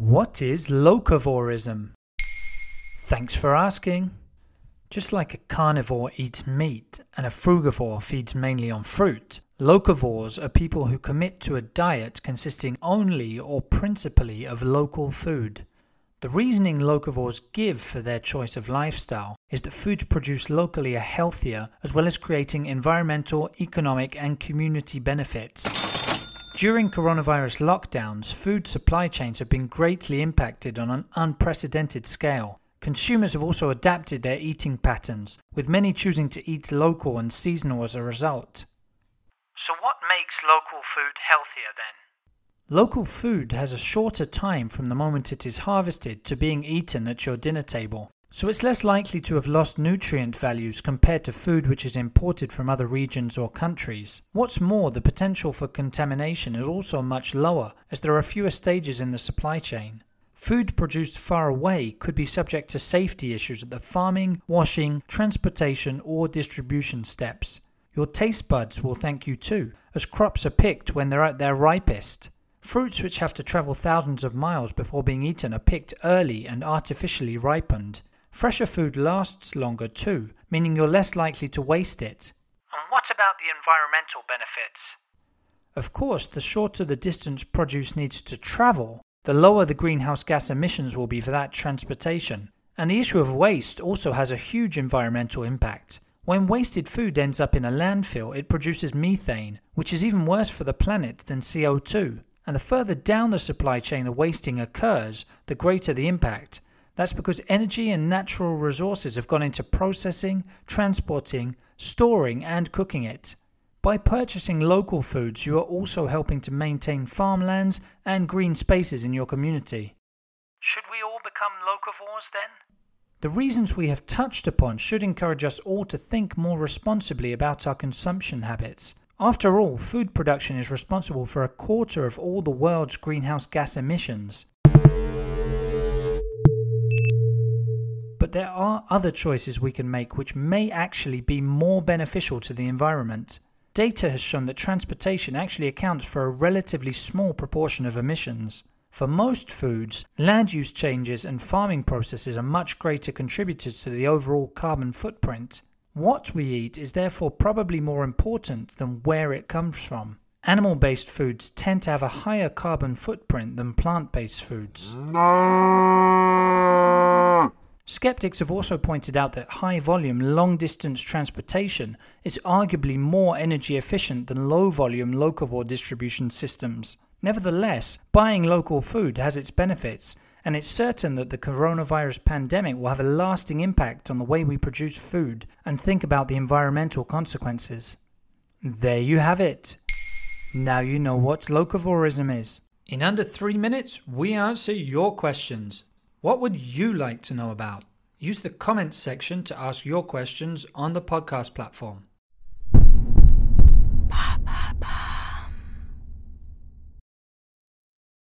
What is locavorism? Thanks for asking. Just like a carnivore eats meat and a frugivore feeds mainly on fruit, locavores are people who commit to a diet consisting only or principally of local food. The reasoning locavores give for their choice of lifestyle is that foods produced locally are healthier, as well as creating environmental, economic, and community benefits. During coronavirus lockdowns, food supply chains have been greatly impacted on an unprecedented scale. Consumers have also adapted their eating patterns, with many choosing to eat local and seasonal as a result. So, what makes local food healthier then? Local food has a shorter time from the moment it is harvested to being eaten at your dinner table so it's less likely to have lost nutrient values compared to food which is imported from other regions or countries. What's more, the potential for contamination is also much lower as there are fewer stages in the supply chain. Food produced far away could be subject to safety issues at the farming, washing, transportation, or distribution steps. Your taste buds will thank you too, as crops are picked when they're at their ripest. Fruits which have to travel thousands of miles before being eaten are picked early and artificially ripened. Fresher food lasts longer too, meaning you're less likely to waste it. And what about the environmental benefits? Of course, the shorter the distance produce needs to travel, the lower the greenhouse gas emissions will be for that transportation. And the issue of waste also has a huge environmental impact. When wasted food ends up in a landfill, it produces methane, which is even worse for the planet than CO2. And the further down the supply chain the wasting occurs, the greater the impact. That's because energy and natural resources have gone into processing, transporting, storing, and cooking it. By purchasing local foods, you are also helping to maintain farmlands and green spaces in your community. Should we all become locavores then? The reasons we have touched upon should encourage us all to think more responsibly about our consumption habits. After all, food production is responsible for a quarter of all the world's greenhouse gas emissions. But there are other choices we can make which may actually be more beneficial to the environment. Data has shown that transportation actually accounts for a relatively small proportion of emissions. For most foods, land use changes and farming processes are much greater contributors to the overall carbon footprint. What we eat is therefore probably more important than where it comes from. Animal based foods tend to have a higher carbon footprint than plant based foods. Skeptics have also pointed out that high volume, long distance transportation is arguably more energy efficient than low volume locavore distribution systems. Nevertheless, buying local food has its benefits, and it's certain that the coronavirus pandemic will have a lasting impact on the way we produce food and think about the environmental consequences. There you have it. Now you know what locavorism is. In under three minutes, we answer your questions. What would you like to know about? Use the comments section to ask your questions on the podcast platform.